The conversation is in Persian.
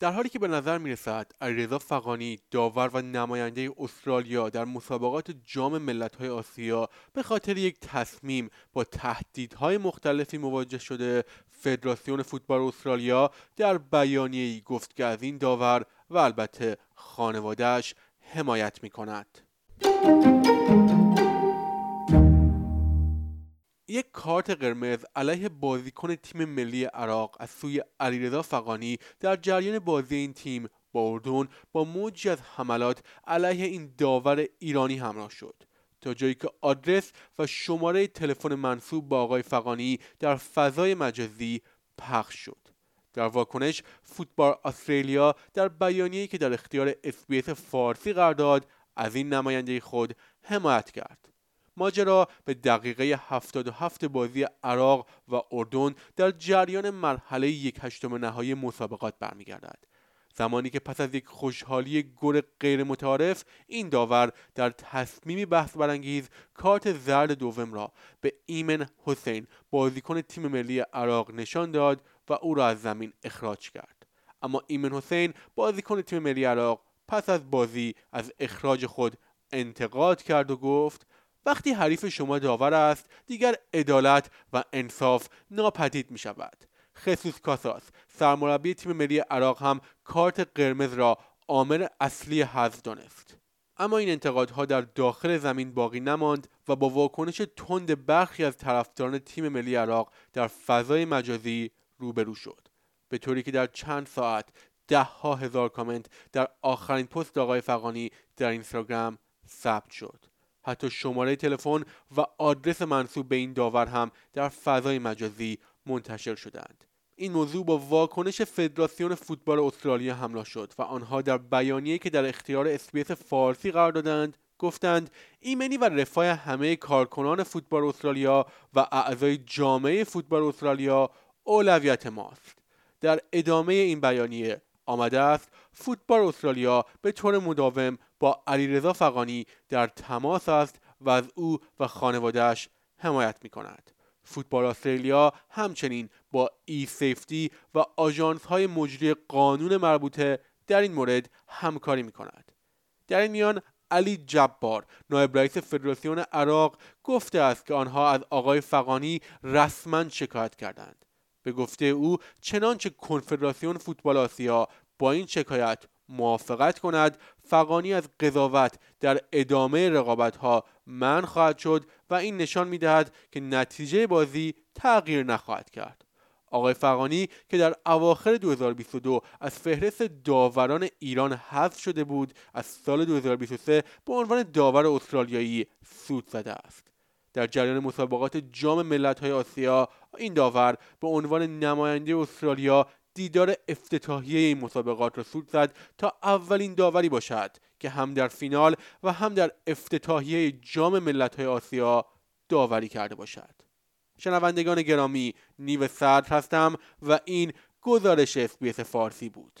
در حالی که به نظر می رسد علیرضا فقانی داور و نماینده استرالیا در مسابقات جام ملت‌های آسیا به خاطر یک تصمیم با تهدیدهای مختلفی مواجه شده فدراسیون فوتبال استرالیا در بیانیه‌ای گفت که از این داور و البته خانوادهش حمایت می کند. کارت قرمز علیه بازیکن تیم ملی عراق از سوی علیرضا فقانی در جریان بازی این تیم با اردن با موجی از حملات علیه این داور ایرانی همراه شد. تا جایی که آدرس و شماره تلفن منصوب با آقای فقانی در فضای مجازی پخش شد. در واکنش فوتبال استرالیا در بیانیه‌ای که در اختیار اسپیس فارسی قرار داد از این نماینده خود حمایت کرد. ماجرا به دقیقه 77 bozی عراق و اردن در جریان مرحله یک هشتم نهایی مسابقات برمیگردد. زمانی که پس از یک خوشحالی گل غیر متعارف این داور در تصمیمی بحث برانگیز کارت زرد دوم را به ایمن حسین بازیکن تیم ملی عراق نشان داد و او را از زمین اخراج کرد. اما ایمن حسین بازیکن تیم ملی عراق پس از بازی از اخراج خود انتقاد کرد و گفت وقتی حریف شما داور است دیگر عدالت و انصاف ناپدید می شود خصوص کاساس سرمربی تیم ملی عراق هم کارت قرمز را عامل اصلی حذف دانست. اما این انتقادها در داخل زمین باقی نماند و با واکنش تند برخی از طرفداران تیم ملی عراق در فضای مجازی روبرو شد. به طوری که در چند ساعت ده ها هزار کامنت در آخرین پست آقای فغانی در اینستاگرام ثبت شد. حتی شماره تلفن و آدرس منسوب به این داور هم در فضای مجازی منتشر شدند. این موضوع با واکنش فدراسیون فوتبال استرالیا همراه شد و آنها در بیانیه‌ای که در اختیار SBS فارسی قرار دادند گفتند ایمنی و رفاه همه کارکنان فوتبال استرالیا و اعضای جامعه فوتبال استرالیا اولویت ماست. در ادامه این بیانیه آمده است فوتبال استرالیا به طور مداوم با علیرضا فقانی در تماس است و از او و خانوادهش حمایت می کند. فوتبال استرالیا همچنین با ای سیفتی و آژانس های مجری قانون مربوطه در این مورد همکاری می کند. در این میان علی جبار نایب رئیس فدراسیون عراق گفته است که آنها از آقای فقانی رسما شکایت کردند به گفته او چنانچه کنفدراسیون فوتبال آسیا با این شکایت موافقت کند. فقانی از قضاوت در ادامه رقابت ها من خواهد شد و این نشان می دهد که نتیجه بازی تغییر نخواهد کرد. آقای فقانی که در اواخر 2022 از فهرست داوران ایران حذف شده بود از سال 2023 به عنوان داور استرالیایی سود زده است. در جریان مسابقات جام ملت‌های آسیا این داور به عنوان نماینده استرالیا دیدار افتتاحیه این مسابقات را سود زد تا اولین داوری باشد که هم در فینال و هم در افتتاحیه جام ملت‌های آسیا داوری کرده باشد. شنوندگان گرامی نیو سرد هستم و این گزارش SBS فارسی بود.